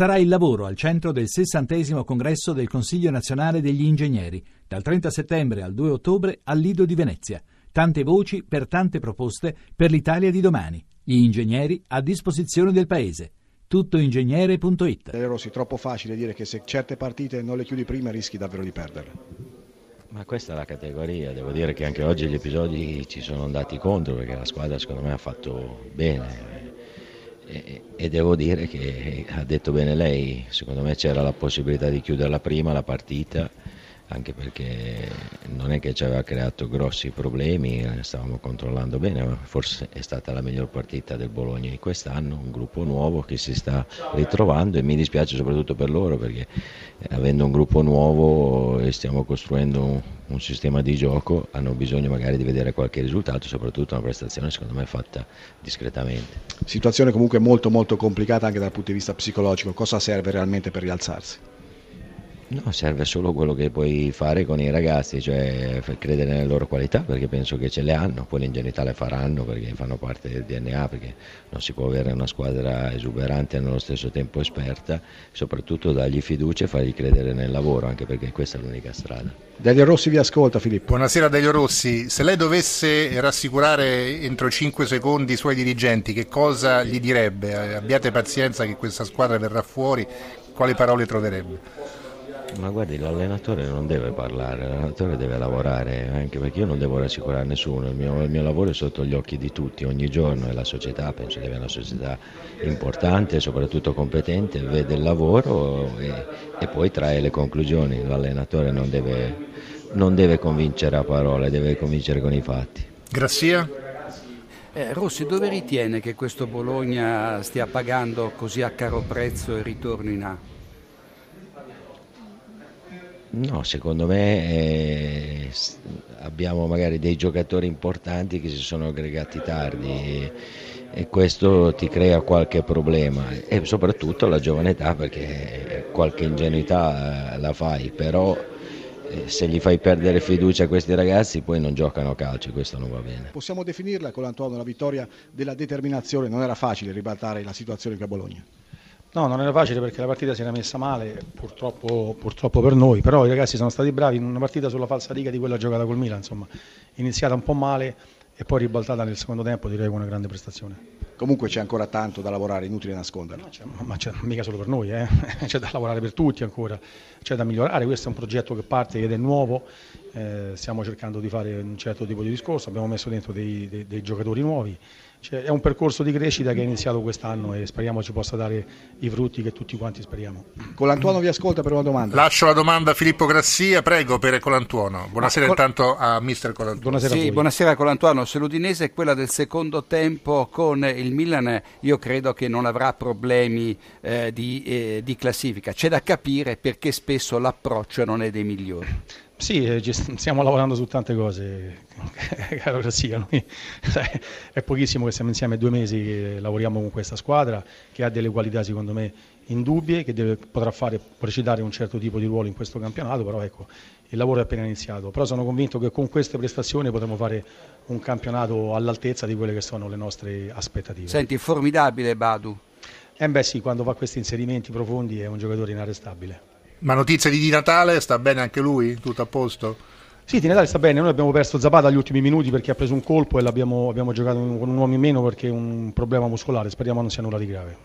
Sarà il lavoro al centro del 60 congresso del Consiglio nazionale degli ingegneri, dal 30 settembre al 2 ottobre al Lido di Venezia. Tante voci per tante proposte per l'Italia di domani. Gli ingegneri a disposizione del Paese. Tuttoingegnere.it Delle Rossi, troppo facile dire che se certe partite non le chiudi prima rischi davvero di perderle. Ma questa è la categoria, devo dire che anche oggi gli episodi ci sono andati contro perché la squadra secondo me ha fatto bene e, e devo dire che ha detto bene lei, secondo me c'era la possibilità di chiuderla prima la partita anche perché non è che ci aveva creato grossi problemi, stavamo controllando bene, ma forse è stata la miglior partita del Bologna di quest'anno, un gruppo nuovo che si sta ritrovando e mi dispiace soprattutto per loro perché eh, avendo un gruppo nuovo e stiamo costruendo un, un sistema di gioco hanno bisogno magari di vedere qualche risultato, soprattutto una prestazione secondo me fatta discretamente. Situazione comunque molto molto complicata anche dal punto di vista psicologico, cosa serve realmente per rialzarsi? No, serve solo quello che puoi fare con i ragazzi, cioè credere nelle loro qualità, perché penso che ce le hanno, poi l'ingenuità le faranno perché fanno parte del DNA, perché non si può avere una squadra esuberante e nello stesso tempo esperta, soprattutto dargli fiducia e fargli credere nel lavoro, anche perché questa è l'unica strada. Delio Rossi vi ascolta Filippo. Buonasera Delio Rossi, se lei dovesse rassicurare entro 5 secondi i suoi dirigenti, che cosa gli direbbe? Abbiate pazienza che questa squadra verrà fuori, quali parole troverebbe? Ma guardi, l'allenatore non deve parlare, l'allenatore deve lavorare, anche perché io non devo rassicurare nessuno, il mio, il mio lavoro è sotto gli occhi di tutti, ogni giorno e la società, penso che sia una società importante, soprattutto competente, vede il lavoro e, e poi trae le conclusioni, l'allenatore non deve, non deve convincere a parole, deve convincere con i fatti. Grassia? Eh, Rossi, dove ritiene che questo Bologna stia pagando così a caro prezzo il ritorno in A? No, secondo me eh, abbiamo magari dei giocatori importanti che si sono aggregati tardi e, e, questo ti crea qualche problema e soprattutto la giovane età perché qualche ingenuità eh, la fai, però eh, se gli fai perdere fiducia a questi ragazzi poi non giocano a calcio e questo non va bene. Possiamo definirla con l'Antonio la vittoria della determinazione, non era facile ribaltare la situazione qui a Bologna. No, non era facile perché la partita si era messa male, purtroppo, purtroppo, per noi, però i ragazzi sono stati bravi in una partita sulla falsa riga di quella giocata col Milan, insomma, iniziata un po' male e poi ribaltata nel secondo tempo, direi con una grande prestazione. Comunque c'è ancora tanto da lavorare, inutile nasconderlo. C'è, ma c'è mica solo per noi, eh? c'è da lavorare per tutti ancora, c'è da migliorare, questo è un progetto che parte ed è nuovo, eh, stiamo cercando di fare un certo tipo di discorso, abbiamo messo dentro dei, dei, dei giocatori nuovi cioè, è un percorso di crescita che è iniziato quest'anno e speriamo ci possa dare i frutti che tutti quanti speriamo. Colantuono vi ascolta per una domanda. Lascio la domanda a Filippo Grassia, prego per Colantuono. Buonasera Col... intanto a mister Colantuono. Buonasera, sì, buonasera Colantuono. Se l'Udinese è quella del secondo tempo con il Milan, io credo che non avrà problemi eh, di, eh, di classifica. C'è da capire perché spesso l'approccio non è dei migliori. Sì, eh, stiamo lavorando su tante cose, caro Grassia. è pochissimo che siamo insieme due mesi che lavoriamo con questa squadra che ha delle qualità secondo me indubbie, che deve, potrà fare, recitare un certo tipo di ruolo in questo campionato, però ecco, il lavoro è appena iniziato. Però sono convinto che con queste prestazioni potremo fare un campionato all'altezza di quelle che sono le nostre aspettative. Senti, formidabile Badu. Eh beh sì, quando fa questi inserimenti profondi è un giocatore inarrestabile. Ma notizia di Di Natale, sta bene anche lui? Tutto a posto? Sì, Di Natale sta bene, noi abbiamo perso Zapata agli ultimi minuti perché ha preso un colpo e l'abbiamo abbiamo giocato con un uomo in meno perché è un problema muscolare, speriamo non sia nulla di grave.